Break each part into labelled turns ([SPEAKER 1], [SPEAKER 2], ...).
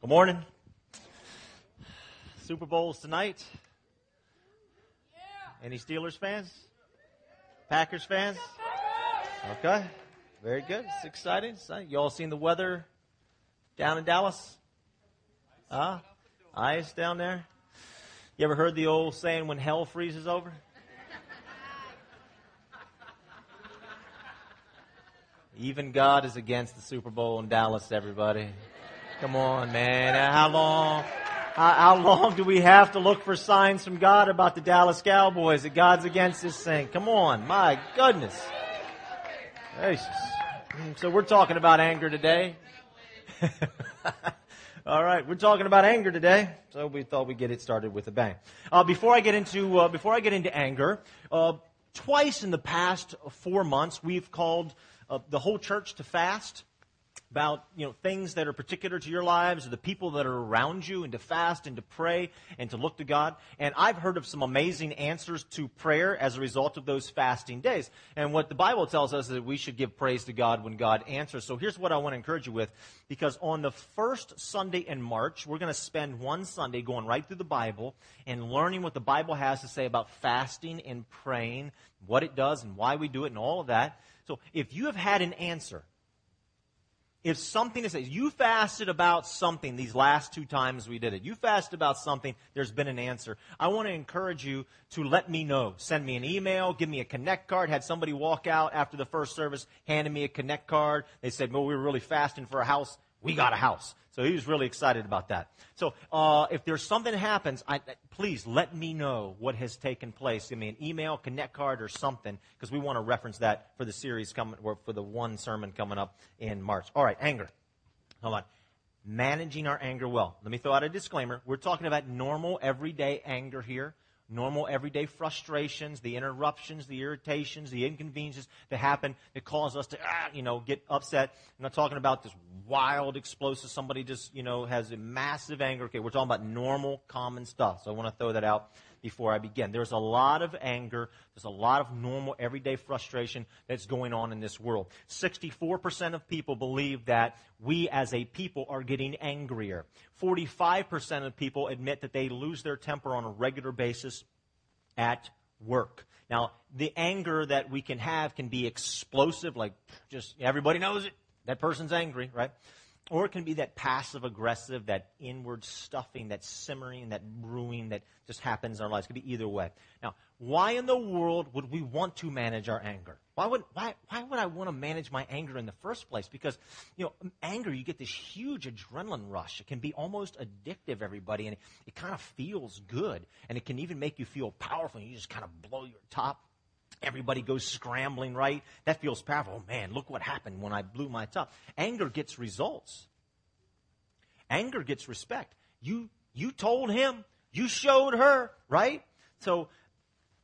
[SPEAKER 1] Good morning. Super Bowl's tonight. Any Steelers fans? Packers fans? Okay. Very good. It's exciting. You all seen the weather down in Dallas? Ah, uh, ice down there. You ever heard the old saying when hell freezes over? Even God is against the Super Bowl in Dallas, everybody. Come on, man. How long? How, long do we have to look for signs from God about the Dallas Cowboys that God's against this thing? Come on, my goodness. Gracious. So we're talking about anger today. All right, we're talking about anger today, so we thought we'd get it started with a bang. Uh, before I get into uh, before I get into anger, uh, twice in the past four months we've called uh, the whole church to fast about you know things that are particular to your lives or the people that are around you and to fast and to pray and to look to God. And I've heard of some amazing answers to prayer as a result of those fasting days. And what the Bible tells us is that we should give praise to God when God answers. So here's what I want to encourage you with because on the first Sunday in March, we're going to spend one Sunday going right through the Bible and learning what the Bible has to say about fasting and praying, what it does and why we do it and all of that. So if you have had an answer if something is, you fasted about something these last two times we did it, you fasted about something, there's been an answer. I want to encourage you to let me know. Send me an email, give me a connect card. Had somebody walk out after the first service, handed me a connect card. They said, well, we were really fasting for a house. We got a house. So he was really excited about that. So uh, if there's something that happens, I, please let me know what has taken place. Give me an email, connect card, or something, because we want to reference that for the series coming, or for the one sermon coming up in March. All right, anger. Hold on. Managing our anger well. Let me throw out a disclaimer. We're talking about normal, everyday anger here normal everyday frustrations, the interruptions, the irritations, the inconveniences that happen that cause us to, ah, you know, get upset. I'm not talking about this wild, explosive, somebody just, you know, has a massive anger. Okay, we're talking about normal, common stuff. So I want to throw that out before I begin. There's a lot of anger. There's a lot of normal, everyday frustration that's going on in this world. 64% of people believe that we as a people are getting angrier. 45% of people admit that they lose their temper on a regular basis at work. Now, the anger that we can have can be explosive, like just everybody knows it. That person's angry, right? Or it can be that passive aggressive, that inward stuffing, that simmering, that brewing that just happens in our lives. It could be either way. Now, why in the world would we want to manage our anger? Why would, why, why would I want to manage my anger in the first place? Because, you know, anger, you get this huge adrenaline rush. It can be almost addictive, everybody, and it, it kind of feels good. And it can even make you feel powerful. And you just kind of blow your top Everybody goes scrambling, right? That feels powerful. Oh man, look what happened when I blew my top. Anger gets results. Anger gets respect. You, you told him, you showed her, right? So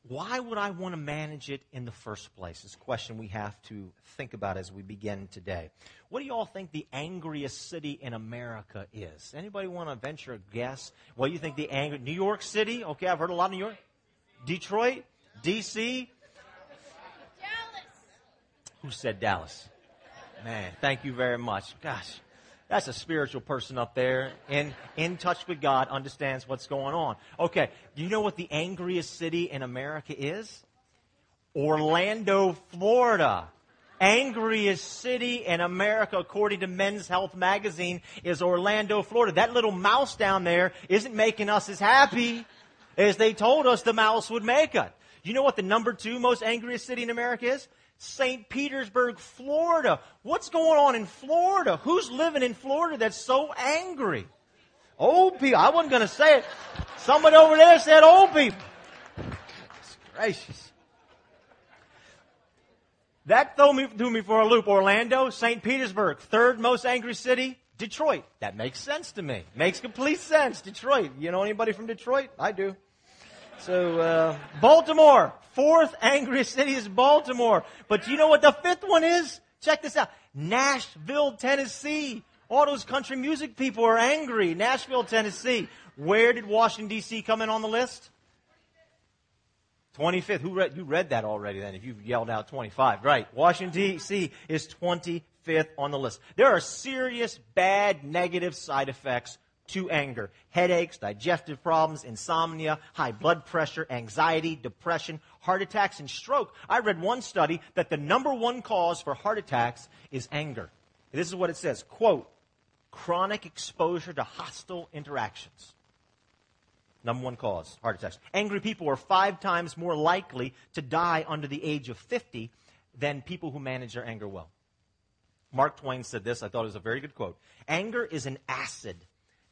[SPEAKER 1] why would I want to manage it in the first place? Is a question we have to think about as we begin today. What do you all think the angriest city in America is? Anybody want to venture a guess? What do you think the angry New York City? Okay, I've heard a lot of New York. Detroit, DC, who said Dallas? Man, thank you very much. Gosh, that's a spiritual person up there in, in touch with God, understands what's going on. Okay, do you know what the angriest city in America is? Orlando, Florida. Angriest city in America, according to Men's Health magazine, is Orlando, Florida. That little mouse down there isn't making us as happy as they told us the mouse would make us. You know what the number two most angriest city in America is? St. Petersburg, Florida. What's going on in Florida? Who's living in Florida that's so angry? Old people. I wasn't going to say it. Somebody over there said old people. Goodness gracious. That threw me, threw me for a loop. Orlando, St. Petersburg, third most angry city, Detroit. That makes sense to me. Makes complete sense. Detroit. You know anybody from Detroit? I do. So, uh, Baltimore, fourth angriest city is Baltimore. But do you know what the fifth one is? Check this out. Nashville, Tennessee. All those country music people are angry. Nashville, Tennessee. Where did Washington D.C. come in on the list? 25th. Who read, you read that already then if you yelled out 25. Right. Washington D.C. is 25th on the list. There are serious bad negative side effects to anger. Headaches, digestive problems, insomnia, high blood pressure, anxiety, depression, heart attacks, and stroke. I read one study that the number one cause for heart attacks is anger. This is what it says, quote, chronic exposure to hostile interactions. Number one cause, heart attacks. Angry people are five times more likely to die under the age of 50 than people who manage their anger well. Mark Twain said this, I thought it was a very good quote. Anger is an acid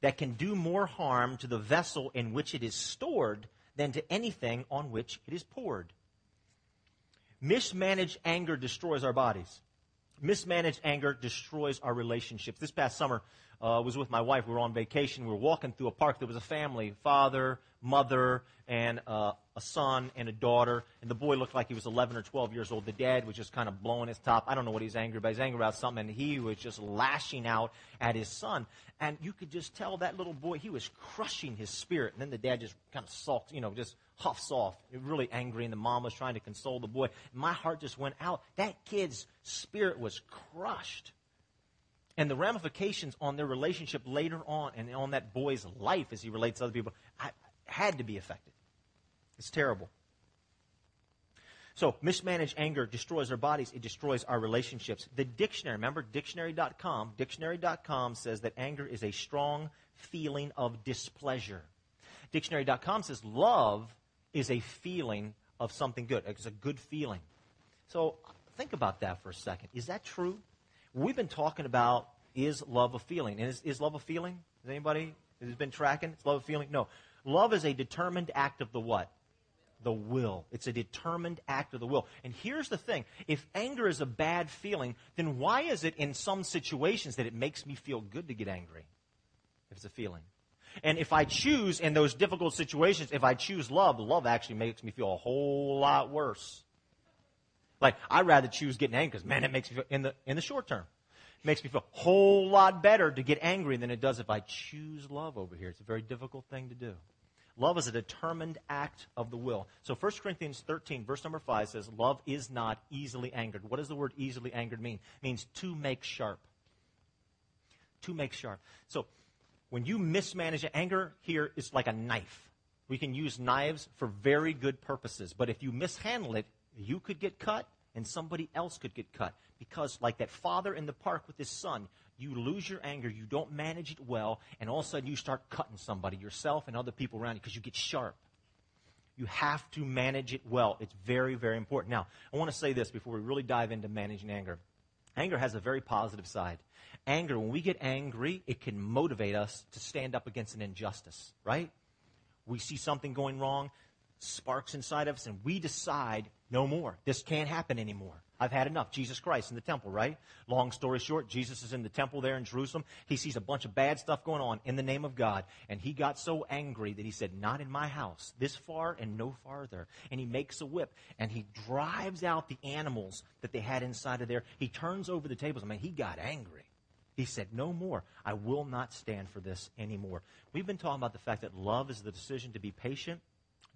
[SPEAKER 1] that can do more harm to the vessel in which it is stored than to anything on which it is poured. Mismanaged anger destroys our bodies. Mismanaged anger destroys our relationships. This past summer, uh, was with my wife. We were on vacation. We were walking through a park. There was a family, father, mother, and uh, a son and a daughter. And the boy looked like he was 11 or 12 years old. The dad was just kind of blowing his top. I don't know what he's angry about. He's angry about something, and he was just lashing out at his son. And you could just tell that little boy, he was crushing his spirit. And then the dad just kind of sulked, you know, just huffs off, really angry. And the mom was trying to console the boy. My heart just went out. That kid's spirit was crushed and the ramifications on their relationship later on and on that boy's life as he relates to other people had to be affected. It's terrible. So, mismanaged anger destroys our bodies, it destroys our relationships. The dictionary, remember dictionary.com, dictionary.com says that anger is a strong feeling of displeasure. Dictionary.com says love is a feeling of something good. It's a good feeling. So, think about that for a second. Is that true? We've been talking about is love a feeling? And is, is love a feeling? Has anybody has been tracking? It's love a feeling? No. Love is a determined act of the what? The will. It's a determined act of the will. And here's the thing. If anger is a bad feeling, then why is it in some situations that it makes me feel good to get angry? If it's a feeling. And if I choose in those difficult situations, if I choose love, love actually makes me feel a whole lot worse. Like, I'd rather choose getting angry because, man, it makes me feel, in the, in the short term, it makes me feel a whole lot better to get angry than it does if I choose love over here. It's a very difficult thing to do. Love is a determined act of the will. So 1 Corinthians 13, verse number 5 says, Love is not easily angered. What does the word easily angered mean? It means to make sharp. To make sharp. So when you mismanage anger here is like a knife. We can use knives for very good purposes, but if you mishandle it, you could get cut and somebody else could get cut. Because, like that father in the park with his son, you lose your anger, you don't manage it well, and all of a sudden you start cutting somebody, yourself and other people around you, because you get sharp. You have to manage it well. It's very, very important. Now, I want to say this before we really dive into managing anger. Anger has a very positive side. Anger, when we get angry, it can motivate us to stand up against an injustice, right? We see something going wrong, sparks inside of us, and we decide no more. This can't happen anymore. I've had enough. Jesus Christ in the temple, right? Long story short, Jesus is in the temple there in Jerusalem. He sees a bunch of bad stuff going on in the name of God. And he got so angry that he said, Not in my house, this far and no farther. And he makes a whip and he drives out the animals that they had inside of there. He turns over the tables. I mean, he got angry. He said, No more. I will not stand for this anymore. We've been talking about the fact that love is the decision to be patient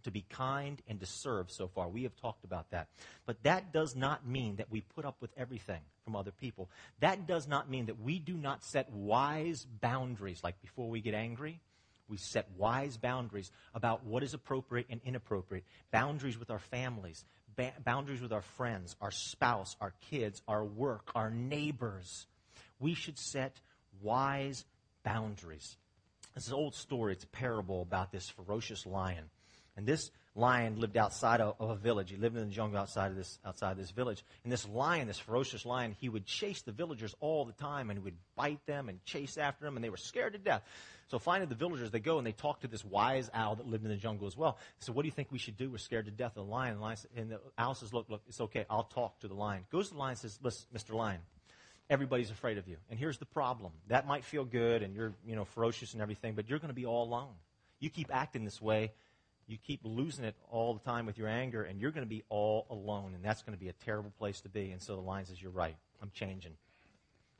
[SPEAKER 1] to be kind, and to serve so far. We have talked about that. But that does not mean that we put up with everything from other people. That does not mean that we do not set wise boundaries, like before we get angry. We set wise boundaries about what is appropriate and inappropriate. Boundaries with our families, ba- boundaries with our friends, our spouse, our kids, our work, our neighbors. We should set wise boundaries. This is an old story. It's a parable about this ferocious lion. And this lion lived outside of, a village. He lived in the jungle outside of this outside this village. And this lion, this ferocious lion, he would chase the villagers all the time, and he would bite them and chase after them, and they were scared to death. So finally, the villagers they go and they talk to this wise owl that lived in the jungle as well. So what do you think we should do? We're scared to death of the lion. And the, lion, and the owl says, "Look, look, it's okay. I'll talk to the lion." Goes to the lion and says, "Listen, Mr. Lion." Everybody's afraid of you. And here's the problem. That might feel good and you're, you know, ferocious and everything, but you're going to be all alone. You keep acting this way, you keep losing it all the time with your anger, and you're going to be all alone, and that's going to be a terrible place to be. And so the lion says, You're right. I'm changing.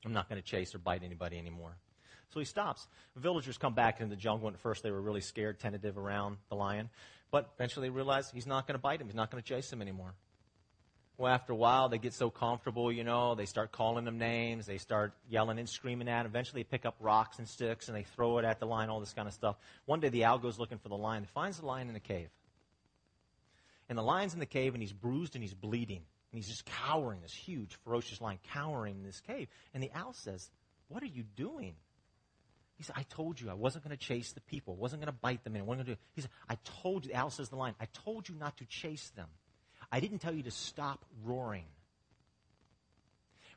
[SPEAKER 1] I'm not going to chase or bite anybody anymore. So he stops. Villagers come back into the jungle, and at first they were really scared, tentative around the lion. But eventually they realize he's not going to bite him. He's not going to chase him anymore. Well, after a while, they get so comfortable, you know, they start calling them names, they start yelling and screaming at them. Eventually, they pick up rocks and sticks and they throw it at the lion, all this kind of stuff. One day, the owl goes looking for the lion, and finds the lion in a cave. And the lion's in the cave, and he's bruised and he's bleeding. And he's just cowering, this huge, ferocious lion, cowering in this cave. And the owl says, What are you doing? He said, I told you I wasn't going to chase the people. I wasn't going to bite them. I wasn't going to do He said, I told you, the owl says the lion, I told you not to chase them. I didn't tell you to stop roaring.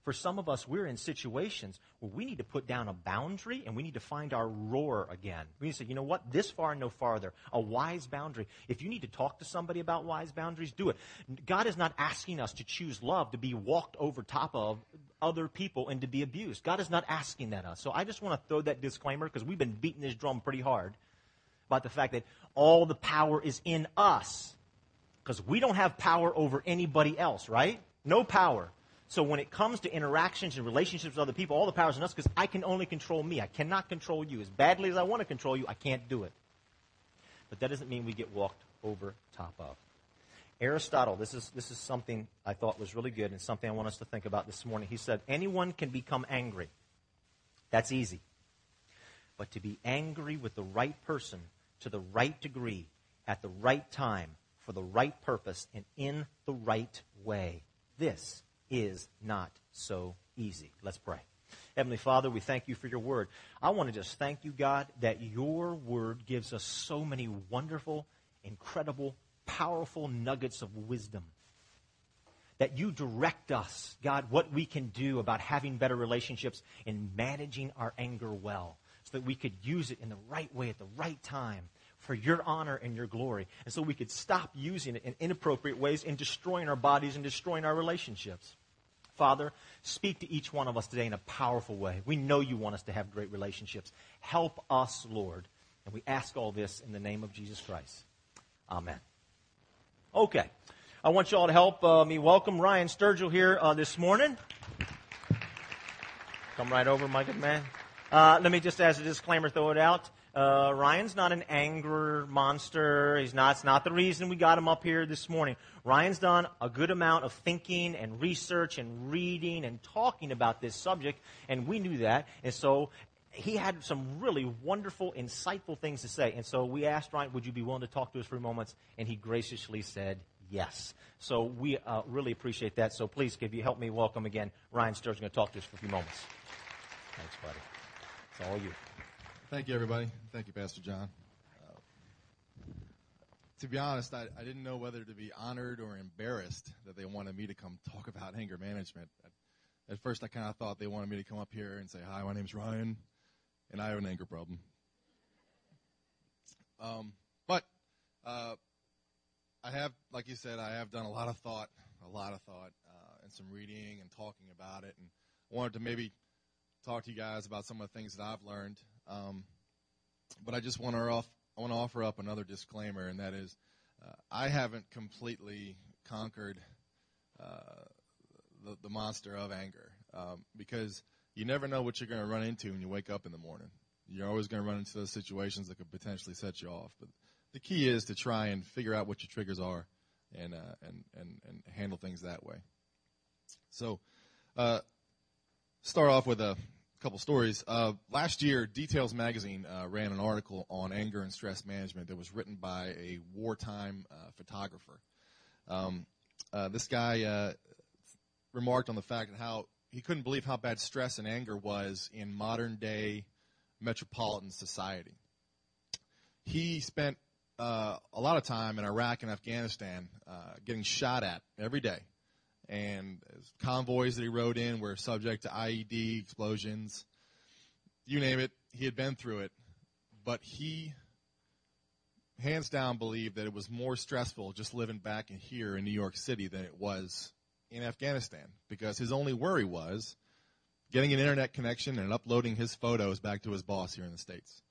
[SPEAKER 1] For some of us, we're in situations where we need to put down a boundary and we need to find our roar again. We need to say, you know what, this far no farther. A wise boundary. If you need to talk to somebody about wise boundaries, do it. God is not asking us to choose love to be walked over top of other people and to be abused. God is not asking that us. So I just want to throw that disclaimer because we've been beating this drum pretty hard about the fact that all the power is in us because we don't have power over anybody else, right? No power. So when it comes to interactions and relationships with other people, all the power is in us because I can only control me. I cannot control you. As badly as I want to control you, I can't do it. But that doesn't mean we get walked over top of. Aristotle, this is, this is something I thought was really good and something I want us to think about this morning. He said, Anyone can become angry. That's easy. But to be angry with the right person to the right degree at the right time for the right purpose and in the right way, this is not so easy. Let's pray. Heavenly Father, we thank you for your word. I want to just thank you, God, that your word gives us so many wonderful, incredible, powerful nuggets of wisdom. That you direct us, God, what we can do about having better relationships and managing our anger well, so that we could use it in the right way at the right time for your honor and your glory. And so we could stop using it in inappropriate ways and destroying our bodies and destroying our relationships. Father, speak to each one of us today in a powerful way. We know you want us to have great relationships. Help us, Lord. And we ask all this in the name of Jesus Christ. Amen. Okay. I want you all to help uh, me welcome Ryan Sturgill here uh, this morning. Come right over, my good man. Uh, let me just, as a disclaimer, throw it out. Uh, Ryan's not an anger monster. He's not. It's not the reason we got him up here this morning. Ryan's done a good amount of thinking and research and reading and talking about this subject, and we knew that. And so he had some really wonderful, insightful things to say. And so we asked Ryan, would you be willing to talk to us for a moment? And he graciously said yes. So we uh, really appreciate that. So please, could you help me welcome again Ryan Sturgeon going to talk to us for a few moments. Thanks, buddy. It's all you.
[SPEAKER 2] Thank you, everybody. Thank you, Pastor John. Uh, to be honest, I, I, didn't know whether to be honored or embarrassed that they wanted me to come talk about anger management. At, at first, I kind of thought they wanted me to come up here and say, "Hi, my name's Ryan, and I have an anger problem." Um, but uh, I have, like you said, I have done a lot of thought, a lot of thought, uh, and some reading and talking about it, and wanted to maybe talk to you guys about some of the things that I've learned um, but I just want to off, I want to offer up another disclaimer, and that is, uh, I haven't completely conquered uh, the, the, monster of anger um, because you never know what you're going to run into when you wake up in the morning. You're always going to run into those situations that could potentially set you off. But the key is to try and figure out what your triggers are and uh, and, and and handle things that way. So, uh, start off with a couple stories. Uh, last year, Details Magazine uh, ran an article on anger and stress management that was written by a wartime uh, photographer. Um, uh, this guy uh, remarked on the fact that how he couldn't believe how bad stress and anger was in modern day metropolitan society. He spent uh, a lot of time in Iraq and Afghanistan getting shot at every day and convoys that he rode in were subject to IED explosions. You name it, he had been through it. But he, hands down, believed that it was more stressful just living back in here in New York City than it was in Afghanistan because his only worry was getting an internet connection and uploading his photos back to his boss here in the States.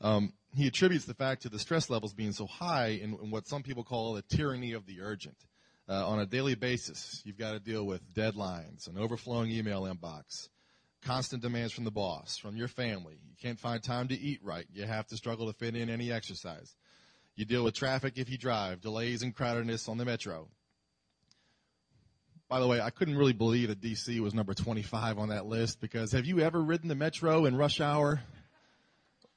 [SPEAKER 2] Um, he attributes the fact to the stress levels being so high in, in what some people call the tyranny of the urgent uh, on a daily basis. You've got to deal with deadlines, an overflowing email inbox, constant demands from the boss, from your family. You can't find time to eat right. You have to struggle to fit in any exercise. You deal with traffic if you drive, delays and crowdedness on the metro. by the way, I couldn't really believe that DC was number 25 on that list because have you ever ridden the metro in rush hour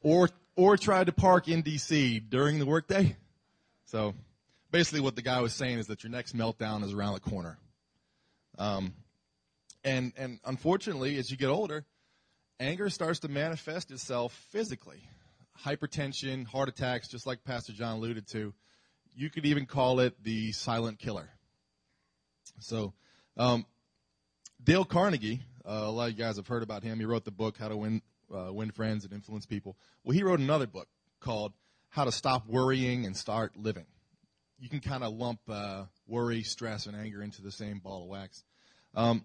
[SPEAKER 2] or or tried to park in DC during the workday? So basically what the guy was saying is that your next meltdown is around the corner. Um, and and unfortunately, as you get older, anger starts to manifest itself physically. Hypertension, heart attacks, just like Pastor John alluded to. You could even call it the silent killer. So, um, Dale Carnegie, uh, a lot of you guys have heard about him. He wrote the book How to Win uh, Win Friends and Influence People. Well, he wrote another book called How to Stop Worrying and Start Living. You can kind of lump uh, worry, stress, and anger into the same ball of wax. Um,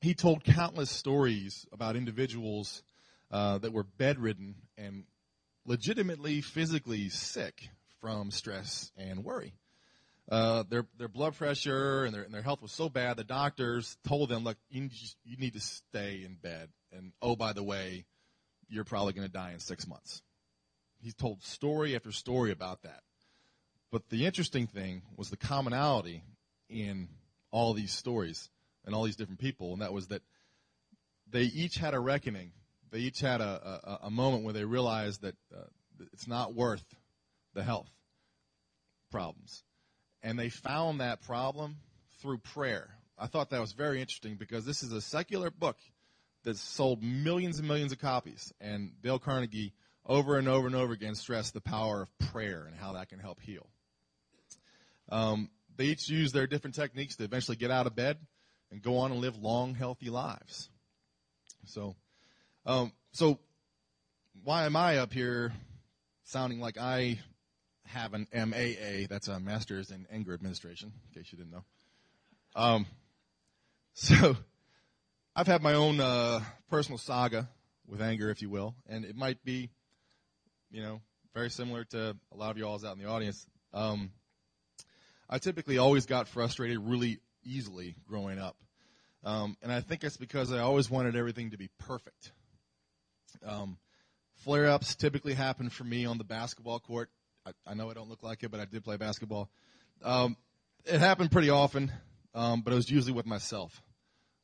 [SPEAKER 2] he told countless stories about individuals uh, that were bedridden and legitimately physically sick from stress and worry. Uh, their their blood pressure and their and their health was so bad. The doctors told them, "Look, you need, you need to stay in bed." And oh, by the way, you're probably going to die in six months. He's told story after story about that. But the interesting thing was the commonality in all these stories and all these different people, and that was that they each had a reckoning. They each had a, a, a moment where they realized that uh, it's not worth the health problems. And they found that problem through prayer. I thought that was very interesting because this is a secular book that's sold millions and millions of copies. And Dale Carnegie, over and over and over again, stressed the power of prayer and how that can help heal. Um, they each use their different techniques to eventually get out of bed and go on and live long, healthy lives. So, um, so why am I up here sounding like I have an MAA? That's a Master's in Anger Administration, in case you didn't know. Um, so, I've had my own uh, personal saga with anger, if you will, and it might be, you know, very similar to a lot of you all out in the audience. Um, I typically always got frustrated really easily growing up. Um, and I think it's because I always wanted everything to be perfect. Um, flare ups typically happen for me on the basketball court. I, I, know I don't look like it, but I did play basketball. Um, it happened pretty often, um, but it was usually with myself.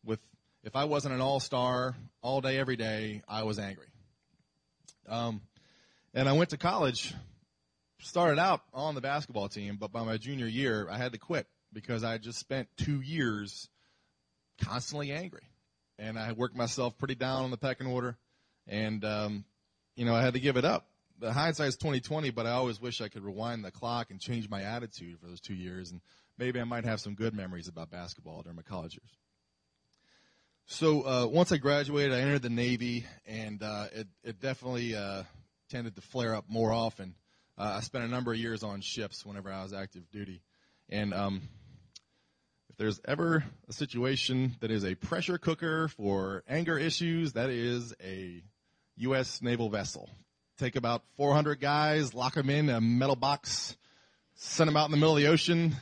[SPEAKER 2] With if I wasn't an all star all day, every day, I was angry. Um, and I went to college, started out on the basketball team, but by my junior year, I had to quit because I just spent two years constantly angry. And I worked myself pretty down on the pecking order. And, um, you know, I had to give it up. The hindsight is 2020, but I always wish I could rewind the clock and change my attitude for those two years. And maybe I might have some good memories about basketball during my college years. So uh, once I graduated, I entered the Navy, and uh, it, it definitely uh, tended to flare up more often. Uh, I spent a number of years on ships whenever I was active duty, and um, if there's ever a situation that is a pressure cooker for anger issues, that is a U.S. naval vessel. Take about 400 guys, lock them in a metal box, send them out in the middle of the ocean.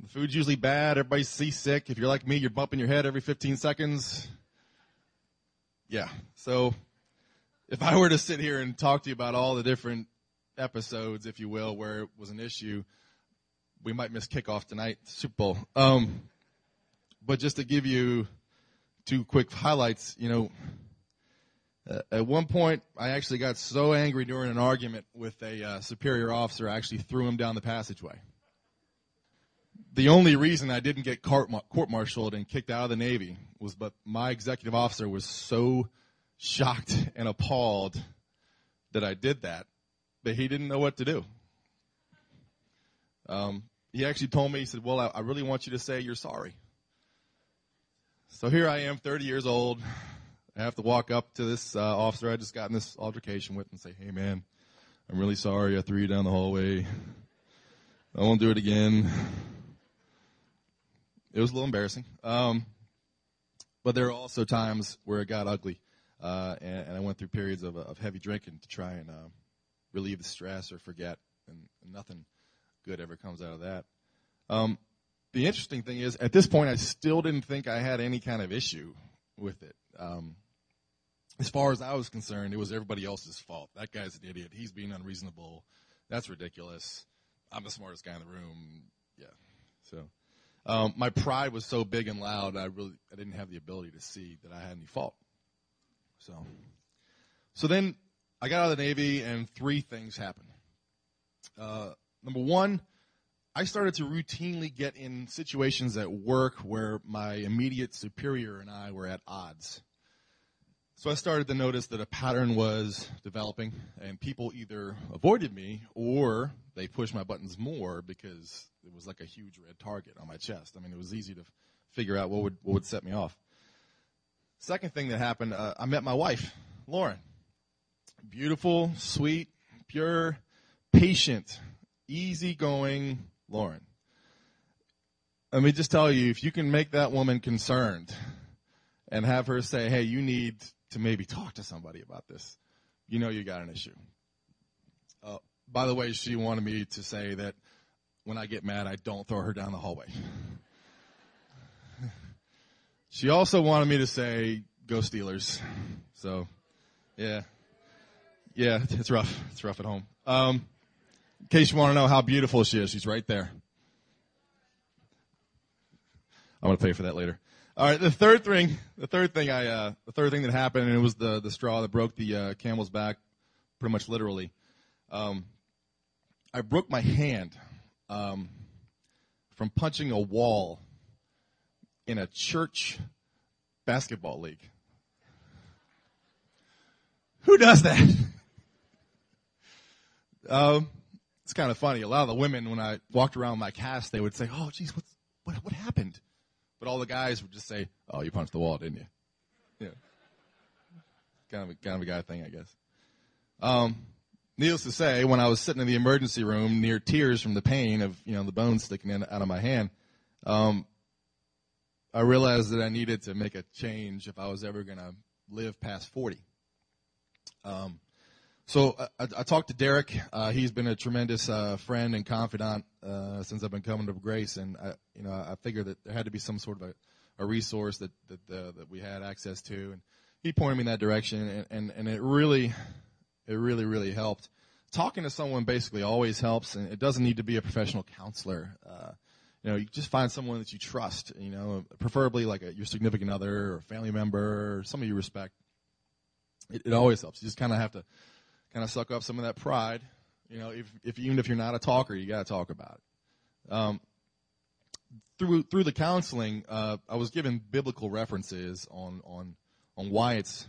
[SPEAKER 2] The food's usually bad. Everybody's seasick. If you're like me, you're bumping your head every 15 seconds. Yeah. So if I were to sit here and talk to you about all the different episodes, if you will, where it was an issue, we might miss kickoff tonight, Super Bowl. Um, but just to give you two quick highlights, you know, uh, at one point, I actually got so angry during an argument with a uh, superior officer, I actually threw him down the passageway. The only reason I didn't get court-martialed and kicked out of the Navy was, but my executive officer was so shocked and appalled that I did that that he didn't know what to do. Um, he actually told me, he said, well, I, I really want you to say you're sorry. So here I am, 30 years old. I have to walk up to this uh, officer I just got in this altercation with and say, hey man, I'm really sorry I threw you down the hallway. I won't do it again. It was a little embarrassing. Um, but there are also times where it got ugly. Uh, and, and, I went through periods of, of heavy drinking to try and uh, relieve the stress or forget, and, nothing good ever comes out of that. Um, the interesting thing is, at this point, I still didn't think I had any kind of issue with it. Um, as far as I was concerned, it was everybody else's fault. That guy's an idiot. He's being unreasonable. That's ridiculous. I'm the smartest guy in the room. Yeah. So, um, my pride was so big and loud, I really I didn't have the ability to see that I had any fault. So, so then I got out of the Navy, and three things happened. Uh, number one, I started to routinely get in situations at work where my immediate superior and I were at odds. So I started to notice that a pattern was developing, and people either avoided me or they pushed my buttons more because it was like a huge red target on my chest. I mean, it was easy to figure out what would what would set me off. Second thing that happened, uh, I met my wife, Lauren. Beautiful, sweet, pure, patient, easygoing Lauren. Let me just tell you, if you can make that woman concerned and have her say, hey, you need to maybe talk to somebody about this, you know you got an issue. Uh, by the way, she wanted me to say that when I get mad, I don't throw her down the hallway. she also wanted me to say, go Steelers. So, yeah. Yeah, it's rough. It's rough at home. Um, in case you want to know how beautiful she is, she's right there. I'm going to pay for that later. All right, the third thing, the third thing I, uh, the third thing that happened, and it was the the straw that broke the uh, camel's back, pretty much literally. Um, I broke my hand um, from punching a wall in a church basketball league. Who does that? Um, it's kind of funny. A lot of the women, when I walked around my cast, they would say, "Oh, geez, what's, what what happened?" But all the guys would just say, "Oh, you punched the wall, didn't you?" Yeah, kind of a, kind of a guy thing, I guess. Um, needless to say, when I was sitting in the emergency room, near tears from the pain of you know the bones sticking in, out of my hand, um, I realized that I needed to make a change if I was ever going to live past forty. Um, so I, I, talked to Derek. Uh, he's been a tremendous uh, friend and confidant uh, since I've been coming to Grace, and I, you know I figured that there had to be some sort of a, a resource that that, uh, that we had access to, and he pointed me in that direction, and, and, and it really, it really really helped. Talking to someone basically always helps, and it doesn't need to be a professional counselor. Uh, you know, you just find someone that you trust. You know, preferably like a, your significant other or family member or somebody you respect. It, it always helps. You just kind of have to kind of suck up some of that pride. You know, if, if even if you're not a talker, you got to talk about it. Um, through through the counseling, uh, I was given biblical references on on on why it's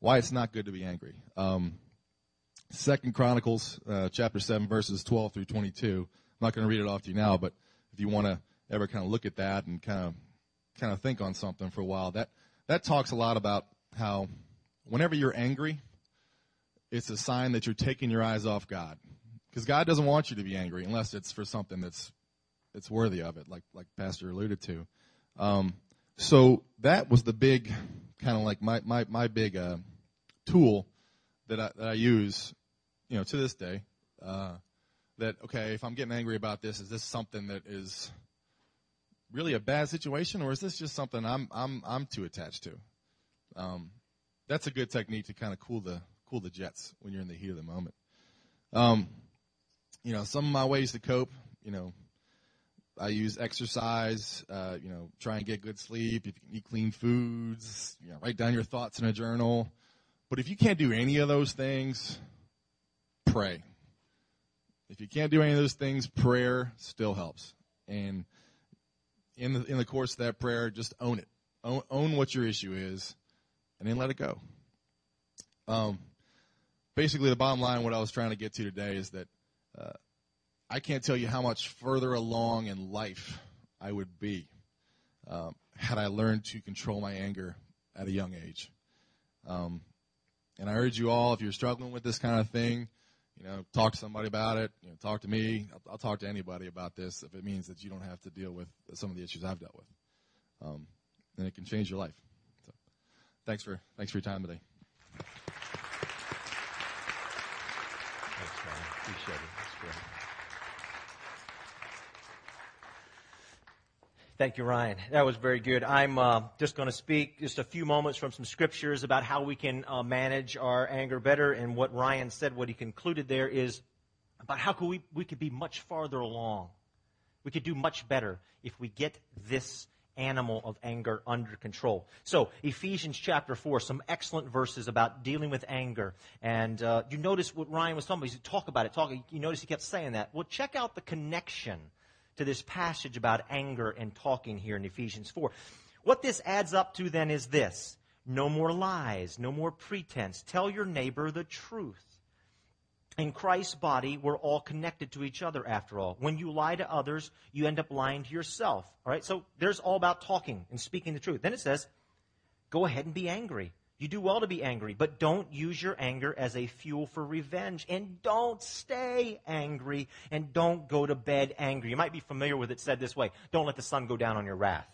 [SPEAKER 2] why it's not good to be angry. Um, Second Chronicles uh, chapter seven verses twelve through twenty two. I'm not going to read it off to you now, but if you want to ever kind of look at that and kind of kind of think on something for a while, that that talks a lot about how whenever you're angry, it's a sign that you're taking your eyes off God. Because God doesn't want you to be angry unless it's for something that's that's worthy of it, like like Pastor alluded to. Um, so that was the big kind of like my my my big uh, tool that I that I use, you know, to this day. Uh, that okay, if I'm getting angry about this, is this something that is really a bad situation, or is this just something I'm I'm I'm too attached to? Um, that's a good technique to kind of cool the cool the jets when you're in the heat of the moment. Um, you know, some of my ways to cope, you know, I use exercise, uh, you know, try and get good sleep. If you can eat clean foods, you know, write down your thoughts in a journal. But if you can't do any of those things, pray. If you can't do any of those things, prayer still helps. And in the in the course of that prayer, just own it. Own, own what your issue is, and then let it go. Um, basically, the bottom line, what I was trying to get to today is that uh, I can't tell you how much further along in life I would be um, had I learned to control my anger at a young age. Um, and I urge you all, if you're struggling with this kind of thing, you know, talk to somebody about it. You know, talk to me. I'll, I'll, talk to anybody about this if it means that you don't have to deal with some of the issues I've dealt with. Um, and it can change your life. So, thanks for thanks for your time today.
[SPEAKER 1] Appreciate it. That's great. Thank you, Ryan. That was very good. I'm uh, just going to speak just a few moments from some scriptures about how we can uh, manage our anger better. And what Ryan said, what he concluded there is about how could we, we could be much farther along We could do much better if we get this animal of anger under control. So, Ephesians chapter 4, some excellent verses about dealing with anger. And uh, you notice what Ryan was talking about. He said, talk about it. Talk. You notice he kept saying that. Well, check out the connection to this passage about anger and talking here in Ephesians 4. What this adds up to then is this no more lies, no more pretense. Tell your neighbor the truth. In Christ's body, we're all connected to each other after all. When you lie to others, you end up lying to yourself. All right? So there's all about talking and speaking the truth. Then it says, go ahead and be angry. You do well to be angry, but don't use your anger as a fuel for revenge. And don't stay angry and don't go to bed angry. You might be familiar with it said this way Don't let the sun go down on your wrath.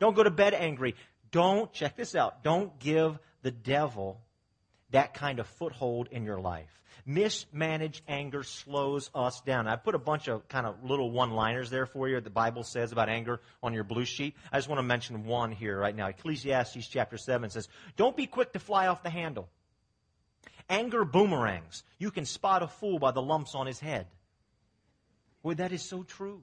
[SPEAKER 1] Don't go to bed angry. Don't, check this out, don't give the devil that kind of foothold in your life. Mismanaged anger slows us down. I put a bunch of kind of little one liners there for you the Bible says about anger on your blue sheet. I just want to mention one here right now. Ecclesiastes chapter 7 says, Don't be quick to fly off the handle. Anger boomerangs. You can spot a fool by the lumps on his head. Boy, that is so true.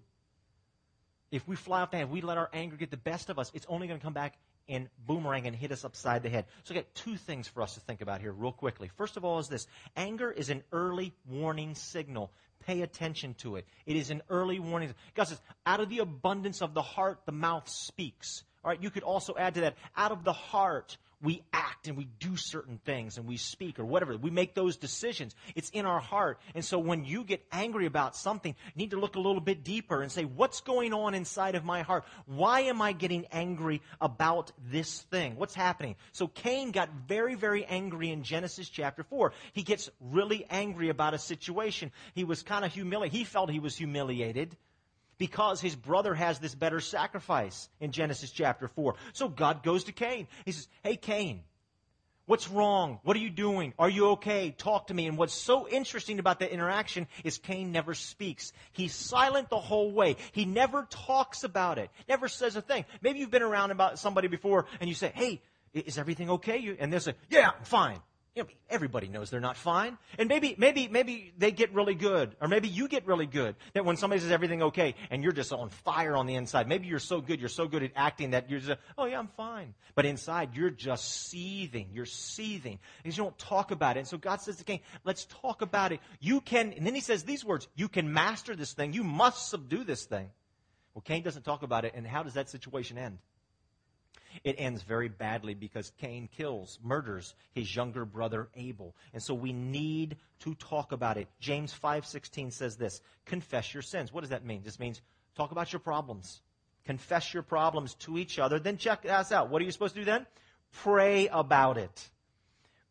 [SPEAKER 1] If we fly off the handle, we let our anger get the best of us, it's only going to come back and boomerang and hit us upside the head. So I got two things for us to think about here real quickly. First of all is this. Anger is an early warning signal. Pay attention to it. It is an early warning. God says, out of the abundance of the heart, the mouth speaks. All right, you could also add to that, out of the heart, we act and we do certain things and we speak or whatever. We make those decisions. It's in our heart. And so when you get angry about something, you need to look a little bit deeper and say, what's going on inside of my heart? Why am I getting angry about this thing? What's happening? So Cain got very, very angry in Genesis chapter 4. He gets really angry about a situation. He was kind of humiliated. He felt he was humiliated because his brother has this better sacrifice in Genesis chapter 4. So God goes to Cain. He says, Hey, Cain, what's wrong? What are you doing? Are you okay? Talk to me. And what's so interesting about that interaction is Cain never speaks. He's silent the whole way. He never talks about it, never says a thing. Maybe you've been around about somebody before and you say, Hey, is everything okay? And they'll say, Yeah, I'm fine. You know, everybody knows they're not fine. And maybe, maybe, maybe they get really good. Or maybe you get really good. That when somebody says everything okay and you're just on fire on the inside. Maybe you're so good, you're so good at acting that you're just, oh yeah, I'm fine. But inside you're just seething. You're seething. And you don't talk about it. And so God says to Cain, let's talk about it. You can, and then he says these words, you can master this thing. You must subdue this thing. Well, Cain doesn't talk about it. And how does that situation end? It ends very badly because Cain kills, murders his younger brother Abel. And so we need to talk about it. James 5:16 says this, confess your sins. What does that mean? This means talk about your problems. Confess your problems to each other, then check us out. What are you supposed to do then? Pray about it.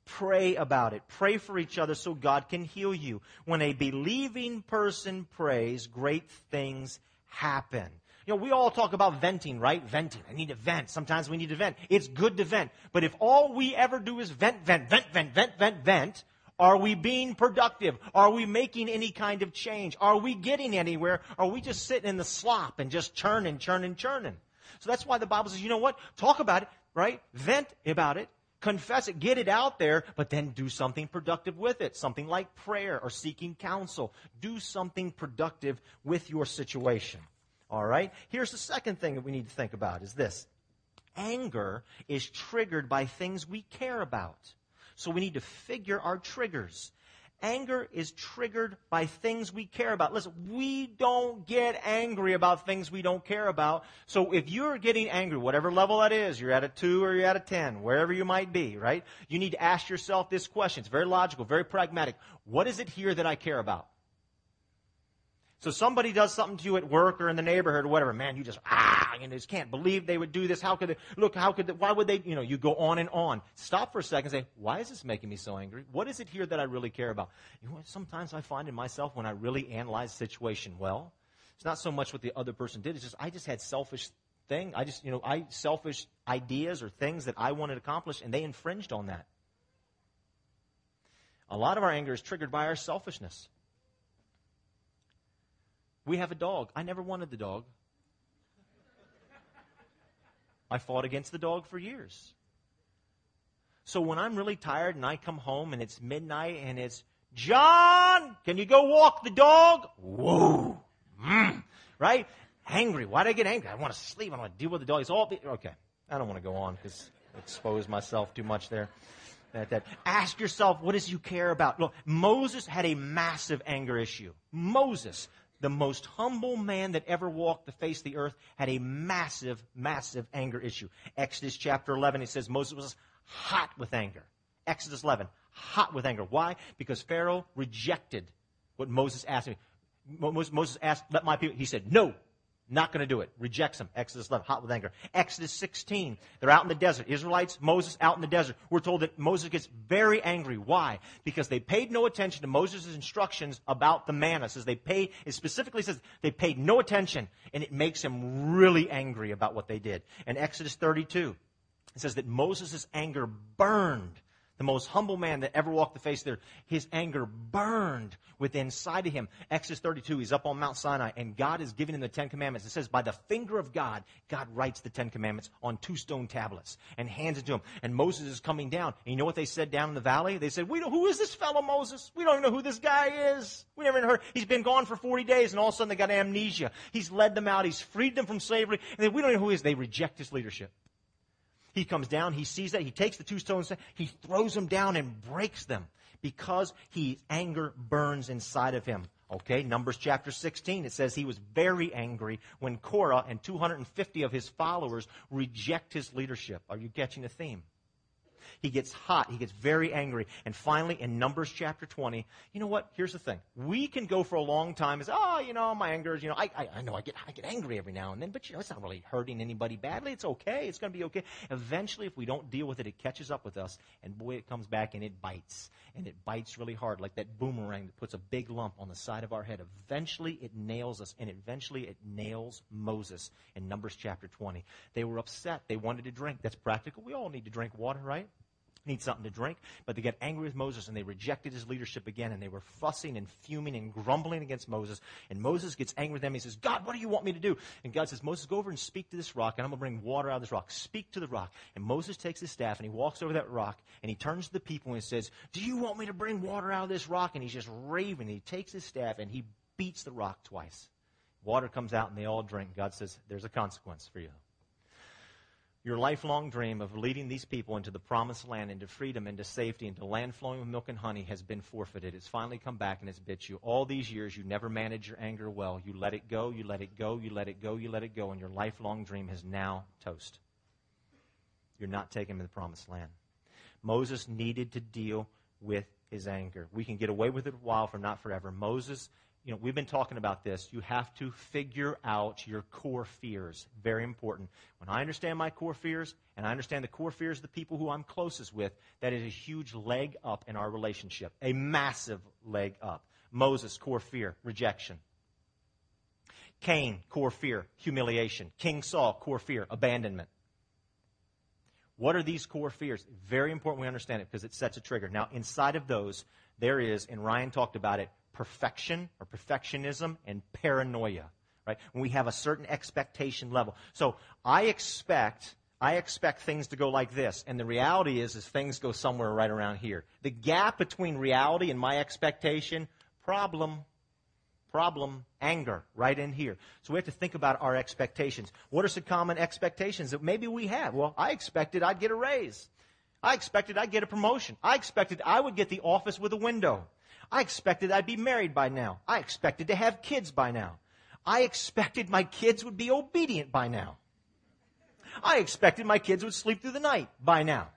[SPEAKER 1] Pray about it. Pray for each other so God can heal you. When a believing person prays, great things happen. You know, we all talk about venting, right? Venting. I need to vent. Sometimes we need to vent. It's good to vent. But if all we ever do is vent, vent, vent, vent, vent, vent, vent, are we being productive? Are we making any kind of change? Are we getting anywhere? Are we just sitting in the slop and just churning, churning, churning? So that's why the Bible says, you know what? Talk about it, right? Vent about it. Confess it, get it out there, but then do something productive with it. Something like prayer or seeking counsel. Do something productive with your situation. All right? Here's the second thing that we need to think about is this. Anger is triggered by things we care about. So we need to figure our triggers. Anger is triggered by things we care about. Listen, we don't get angry about things we don't care about. So if you're getting angry, whatever level that is, you're at a two or you're at a ten, wherever you might be, right? You need to ask yourself this question. It's very logical, very pragmatic. What is it here that I care about? So somebody does something to you at work or in the neighborhood or whatever, man, you just ah, you just can't believe they would do this. How could they look? How could they, why would they? You know, you go on and on. Stop for a second, and say, why is this making me so angry? What is it here that I really care about? You know, sometimes I find in myself when I really analyze the situation well, it's not so much what the other person did. It's just I just had selfish thing. I just you know I selfish ideas or things that I wanted to accomplish, and they infringed on that. A lot of our anger is triggered by our selfishness. We have a dog. I never wanted the dog. I fought against the dog for years. So when I'm really tired and I come home and it's midnight and it's, John, can you go walk the dog? Whoa. Mm. right? Angry. Why did I get angry? I want to sleep. I want to deal with the dog. It's all, okay. I don't want to go on because expose myself too much there. That, that. Ask yourself, what does you care about? Look, Moses had a massive anger issue. Moses, the most humble man that ever walked the face of the earth, had a massive, massive anger issue. Exodus chapter 11, it says Moses was hot with anger. Exodus 11, hot with anger. Why? Because Pharaoh rejected what Moses asked him. Moses asked, let my people, he said, no, not going to do it. Rejects them. Exodus 11, hot with anger. Exodus 16, they're out in the desert. Israelites, Moses out in the desert. We're told that Moses gets very angry. Why? Because they paid no attention to Moses' instructions about the manna. It says they pay, it specifically says they paid no attention, and it makes him really angry about what they did. And Exodus 32, it says that Moses' anger burned the most humble man that ever walked the face there, his anger burned within inside of him. Exodus 32, he's up on Mount Sinai, and God is giving him the Ten Commandments. It says, by the finger of God, God writes the Ten Commandments on two stone tablets and hands it to him. And Moses is coming down. And you know what they said down in the valley? They said, we don't, who is this fellow Moses? We don't even know who this guy is. We never heard. He's been gone for 40 days, and all of a sudden they got amnesia. He's led them out. He's freed them from slavery. And they, we don't know who he is. They reject his leadership. He comes down, he sees that, he takes the two stones, he throws them down and breaks them because he anger burns inside of him. Okay, Numbers chapter 16, it says he was very angry when Korah and 250 of his followers reject his leadership. Are you catching the theme? He gets hot. He gets very angry. And finally, in Numbers chapter 20, you know what? Here's the thing. We can go for a long time as, oh, you know, my anger is, you know, I, I, I know I get, I get angry every now and then, but, you know, it's not really hurting anybody badly. It's okay. It's going to be okay. Eventually, if we don't deal with it, it catches up with us. And boy, it comes back and it bites. And it bites really hard, like that boomerang that puts a big lump on the side of our head. Eventually, it nails us. And eventually, it nails Moses in Numbers chapter 20. They were upset. They wanted to drink. That's practical. We all need to drink water, right? Need something to drink. But they get angry with Moses and they rejected his leadership again and they were fussing and fuming and grumbling against Moses. And Moses gets angry with them. He says, God, what do you want me to do? And God says, Moses, go over and speak to this rock and I'm going to bring water out of this rock. Speak to the rock. And Moses takes his staff and he walks over that rock and he turns to the people and says, Do you want me to bring water out of this rock? And he's just raving. He takes his staff and he beats the rock twice. Water comes out and they all drink. God says, There's a consequence for you. Your lifelong dream of leading these people into the promised land, into freedom, into safety, into land flowing with milk and honey has been forfeited. It's finally come back and it's bit you. All these years, you never managed your anger well. You let it go, you let it go, you let it go, you let it go, and your lifelong dream is now toast. You're not them to the promised land. Moses needed to deal with his anger. We can get away with it a while, for not forever. Moses you know, we've been talking about this. You have to figure out your core fears. Very important. When I understand my core fears, and I understand the core fears of the people who I'm closest with, that is a huge leg up in our relationship. A massive leg up. Moses, core fear, rejection. Cain, core fear, humiliation. King Saul, core fear, abandonment. What are these core fears? Very important we understand it because it sets a trigger. Now, inside of those, there is, and Ryan talked about it, perfection or perfectionism and paranoia, right? When we have a certain expectation level. So I expect, I expect things to go like this. And the reality is, is things go somewhere right around here. The gap between reality and my expectation, problem, problem, anger, right in here. So we have to think about our expectations. What are some common expectations that maybe we have? Well, I expected I'd get a raise. I expected I'd get a promotion. I expected I would get the office with a window. I expected I'd be married by now. I expected to have kids by now. I expected my kids would be obedient by now. I expected my kids would sleep through the night by now.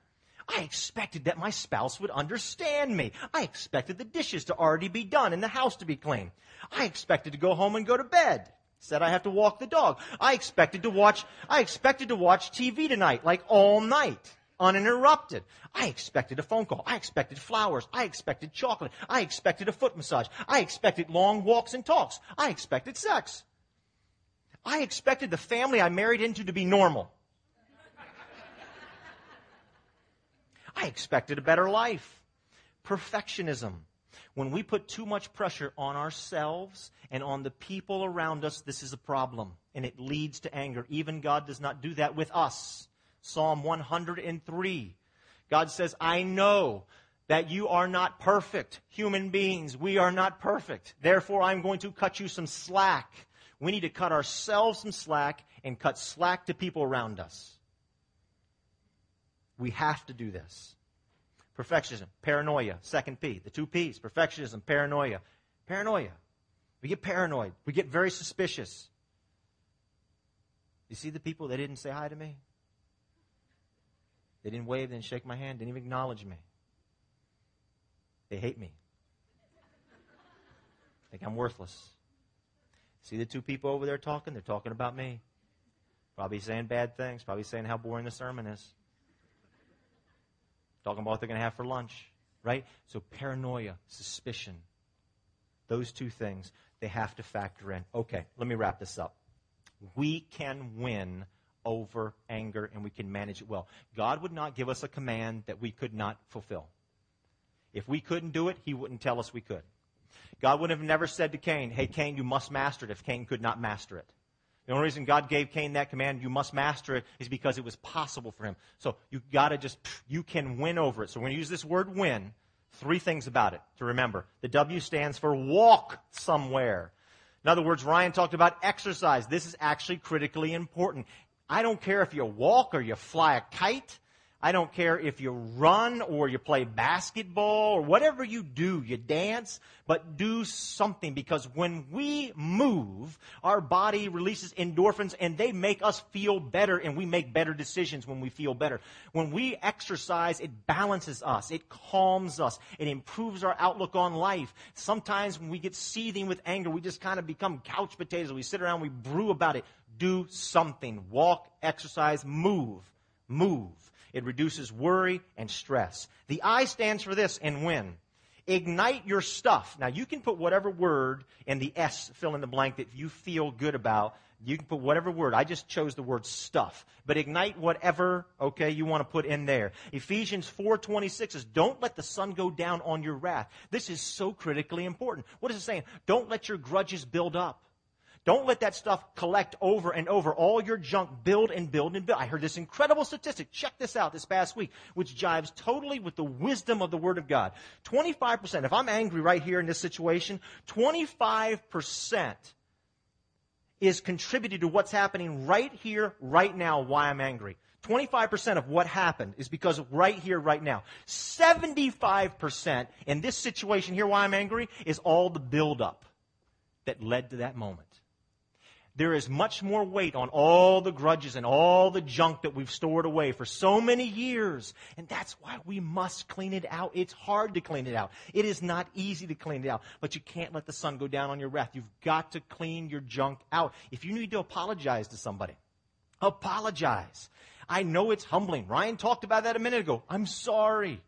[SPEAKER 1] I expected that my spouse would understand me. I expected the dishes to already be done and the house to be clean. I expected to go home and go to bed. Said I have to walk the dog. I expected to watch, I expected to watch TV tonight, like all night uninterrupted. I expected a phone call. I expected flowers. I expected chocolate. I expected a foot massage. I expected long walks and talks. I expected sex. I expected the family I married into to be normal. I expected a better life. Perfectionism. When we put too much pressure on ourselves and on the people around us, this is a problem. And it leads to anger. Even God does not do that with us. Psalm 103. God says, I know that you are not perfect human beings. We are not perfect. Therefore, I'm going to cut you some slack We need to cut ourselves some slack and cut slack to people around us. We have to do this. Perfectionism, paranoia, second P, the two P's, perfectionism, paranoia. Paranoia. We get paranoid. We get very suspicious. You see the people, they didn't say hi to me. They didn't wave, didn't shake my hand, didn't even acknowledge me. They hate me. Think I'm worthless. See the two people over there talking? They're talking about me. Probably saying bad things, probably saying how boring the sermon is. Talking about what they're going to have for lunch, right? So paranoia, suspicion, those two things, they have to factor in. Okay, let me wrap this up. We can win over anger and we can manage it well. God would not give us a command that we could not fulfill. If we couldn't do it, He wouldn't tell us we could. God would have never said to Cain, Hey, Cain, you must master it if Cain could not master it. The only reason God gave Cain that command, you must master it, is because it was possible for him. So you gotta just, you can win over it. So we're gonna use this word win. Three things about it to remember. The W stands for walk somewhere. In other words, Ryan talked about exercise. This is actually critically important. I don't care if you walk or you fly a kite. I don't care if you run or you play basketball or whatever you do, you dance, but do something because when we move, our body releases endorphins and they make us feel better and we make better decisions when we feel better. When we exercise, it balances us, it calms us, it improves our outlook on life. Sometimes when we get seething with anger, we just kind of become couch potatoes. We sit around, we brew about it. Do something. Walk, exercise, move. Move. It reduces worry and stress. The I stands for this and when. Ignite your stuff. Now you can put whatever word in the S fill in the blank that you feel good about. You can put whatever word. I just chose the word stuff. But ignite whatever, okay, you want to put in there. Ephesians 4.26 says, don't let the sun go down on your wrath. This is so critically important. What is it saying? Don't let your grudges build up. Don't let that stuff collect over and over. All your junk build and build and build. I heard this incredible statistic. Check this out this past week, which jives totally with the wisdom of the Word of God. 25%, if I'm angry right here in this situation, 25% is contributed to what's happening right here, right now, why I'm angry. 25% of what happened is because of right here, right now. 75% in this situation here, why I'm angry, is all the buildup that led to that moment there is much more weight on all the grudges and all the junk that we've stored away for so many years. And that's why we must clean it out. It's hard to clean it out. It is not easy to clean it out, but you can't let the sun go down on your wrath. You've got to clean your junk out. If you need to apologize to somebody, apologize. I know it's humbling. Ryan talked about that a minute ago. I'm sorry.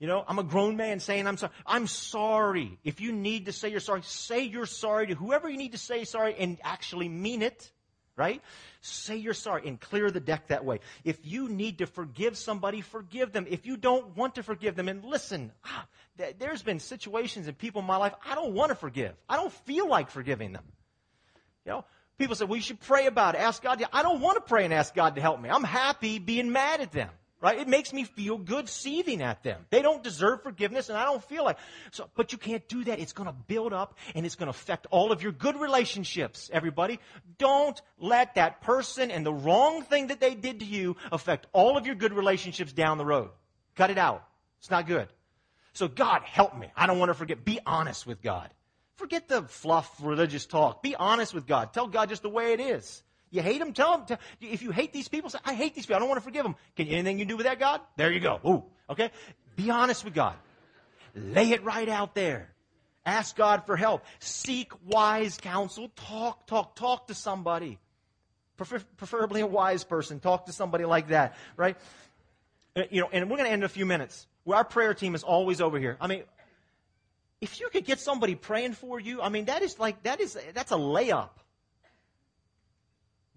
[SPEAKER 1] You know, I'm a grown man saying I'm sorry. I'm sorry. If you need to say you're sorry, say you're sorry to whoever you need to say sorry and actually mean it, right? Say you're sorry and clear the deck that way. If you need to forgive somebody, forgive them. If you don't want to forgive them, and listen, ah, there's been situations and people in my life I don't want to forgive. I don't feel like forgiving them. You know, people say, well, you should pray about it. Ask God. To, I don't want to pray and ask God to help me. I'm happy being mad at them right? It makes me feel good seething at them. They don't deserve forgiveness and I don't feel like, so, but you can't do that. It's going to build up and it's going to affect all of your good relationships, everybody. Don't let that person and the wrong thing that they did to you affect all of your good relationships down the road. Cut it out. It's not good. So God, help me. I don't want to forget. Be honest with God. Forget the fluff religious talk. Be honest with God. Tell God just the way it is. You hate them? Tell them. Tell, if you hate these people, say, I hate these people. I don't want to forgive them. Can anything you do with that, God? There you go. Ooh, okay? Be honest with God. Lay it right out there. Ask God for help. Seek wise counsel. Talk, talk, talk to somebody. Prefer, preferably a wise person. Talk to somebody like that, right? Uh, you know, and we're going to end in a few minutes. Our prayer team is always over here. I mean, if you could get somebody praying for you, I mean, that is like, that is, that's a layup.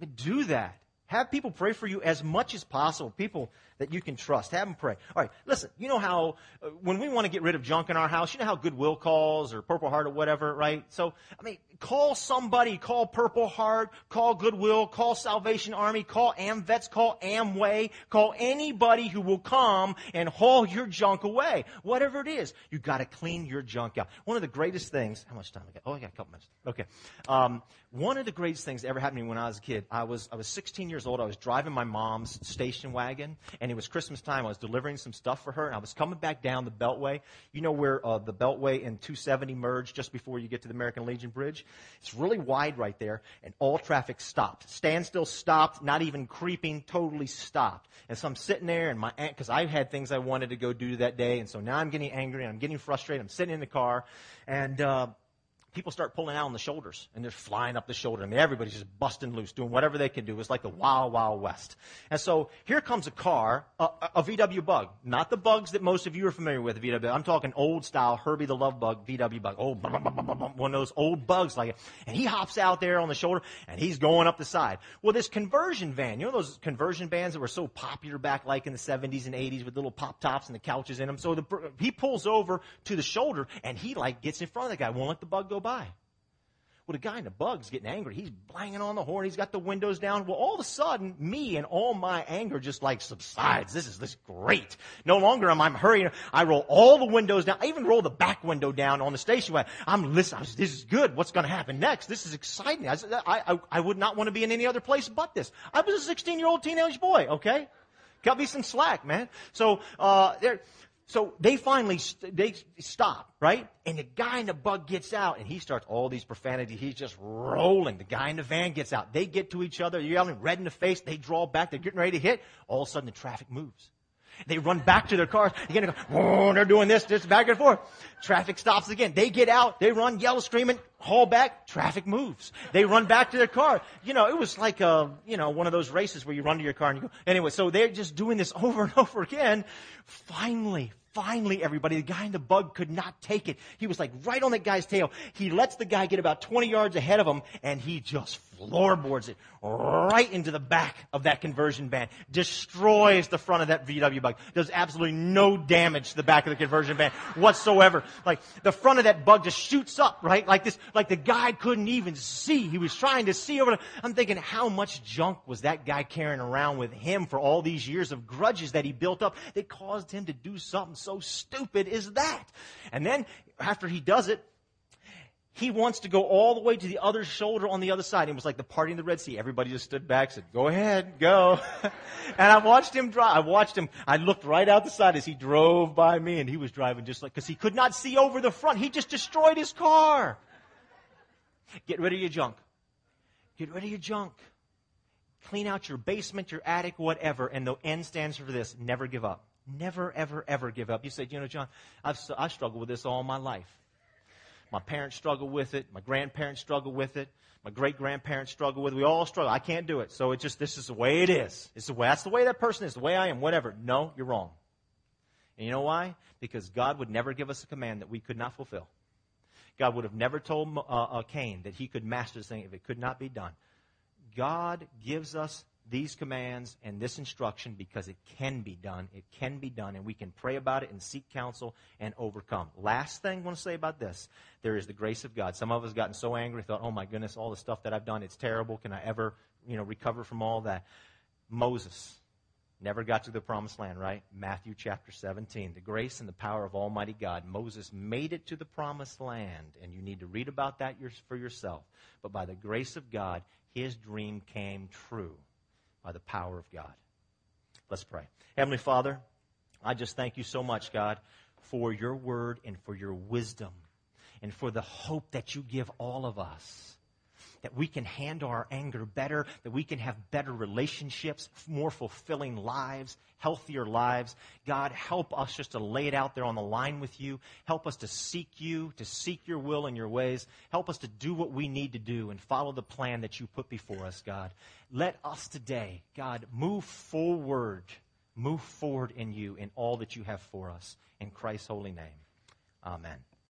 [SPEAKER 1] Do that. Have people pray for you as much as possible. People, that you can trust. Have them pray. All right, listen, you know how uh, when we want to get rid of junk in our house, you know how Goodwill calls or Purple Heart or whatever, right? So, I mean, call somebody, call Purple Heart, call Goodwill, call Salvation Army, call AmVets, call Amway, call anybody who will come and haul your junk away. Whatever it is, you got to clean your junk out. One of the greatest things, how much time I got? Oh, I got a couple minutes. Okay. Um, one of the greatest things that ever happened to me when I was a kid, I was, I was 16 years old. I was driving my mom's station wagon, and it was Christmas time. I was delivering some stuff for her, and I was coming back down the Beltway. You know where uh, the Beltway and 270 merge just before you get to the American Legion Bridge? It's really wide right there, and all traffic stopped. Standstill stopped, not even creeping, totally stopped. And so I'm sitting there, and my aunt, because I had things I wanted to go do that day, and so now I'm getting angry, and I'm getting frustrated. I'm sitting in the car, and uh, people start pulling out on the shoulders and they're flying up the shoulder. Mean, everybody's just busting loose, doing whatever they can do. It's like the wild, wild west. And so here comes a car, a, a VW bug. Not the bugs that most of you are familiar with, VW. I'm talking old style Herbie the Love Bug, VW bug. Oh, one of those old bugs like it. And he hops out there on the shoulder and he's going up the side. Well, this conversion van, you know those conversion vans that were so popular back like in the 70s and 80s with little pop tops and the couches in them. So the, he pulls over to the shoulder and he like gets in front of the guy, won't let the bug go by. Well, the guy in the bug's getting angry. He's banging on the horn. He's got the windows down. Well, all of a sudden, me and all my anger just like subsides. This is this great. No longer am I hurrying. I roll all the windows down. I even roll the back window down on the station wagon. I'm listening. This is good. What's going to happen next? This is exciting. I, I, I would not want to be in any other place but this. I was a 16 year old teenage boy. Okay, cut me some slack, man. So uh, there so they finally st- they stop, right? And the guy in the bug gets out and he starts all these profanity. He's just rolling. The guy in the van gets out. They get to each other, yelling red in the face. They draw back. They're getting ready to hit. All of a sudden the traffic moves. They run back to their cars. Again, they go, oh, they're doing this, this, back and forth. Traffic stops again. They get out. They run, yell, screaming, haul back. Traffic moves. They run back to their car. You know, it was like a, you know, one of those races where you run to your car and you go. Anyway, so they're just doing this over and over again. Finally, finally, everybody, the guy in the bug could not take it. He was like right on that guy's tail. He lets the guy get about 20 yards ahead of him and he just floorboards it right into the back of that conversion van, destroys the front of that VW bug, does absolutely no damage to the back of the conversion van whatsoever. Like the front of that bug just shoots up, right? Like this, like the guy couldn't even see. He was trying to see over. I'm thinking, how much junk was that guy carrying around with him for all these years of grudges that he built up that caused him to do something so stupid as that? And then after he does it, he wants to go all the way to the other shoulder on the other side. It was like the party in the Red Sea. Everybody just stood back, said, go ahead, go. and I watched him drive. I watched him. I looked right out the side as he drove by me and he was driving just like, cause he could not see over the front. He just destroyed his car. Get rid of your junk. Get rid of your junk. Clean out your basement, your attic, whatever. And the N stands for this. Never give up. Never, ever, ever give up. You say, you know, John, I've, I've struggled with this all my life. My parents struggle with it. My grandparents struggle with it. My great grandparents struggle with it. We all struggle. I can't do it. So it just, this is the way it is. It's the way, that's the way that person is, the way I am, whatever. No, you're wrong. And you know why? Because God would never give us a command that we could not fulfill. God would have never told uh, uh, Cain that he could master this thing if it could not be done. God gives us these commands and this instruction because it can be done. It can be done, and we can pray about it and seek counsel and overcome. Last thing I want to say about this there is the grace of God. Some of us gotten so angry, thought, oh my goodness, all the stuff that I've done, it's terrible. Can I ever you know, recover from all that? Moses never got to the promised land, right? Matthew chapter 17. The grace and the power of Almighty God. Moses made it to the promised land, and you need to read about that for yourself. But by the grace of God, his dream came true by the power of God. Let's pray. Heavenly Father, I just thank you so much, God, for your word and for your wisdom and for the hope that you give all of us that we can handle our anger better, that we can have better relationships, more fulfilling lives, healthier lives. God, help us just to lay it out there on the line with you. Help us to seek you, to seek your will and your ways. Help us to do what we need to do and follow the plan that you put before us, God. Let us today, God, move forward, move forward in you in all that you have for us. In Christ's holy name. Amen.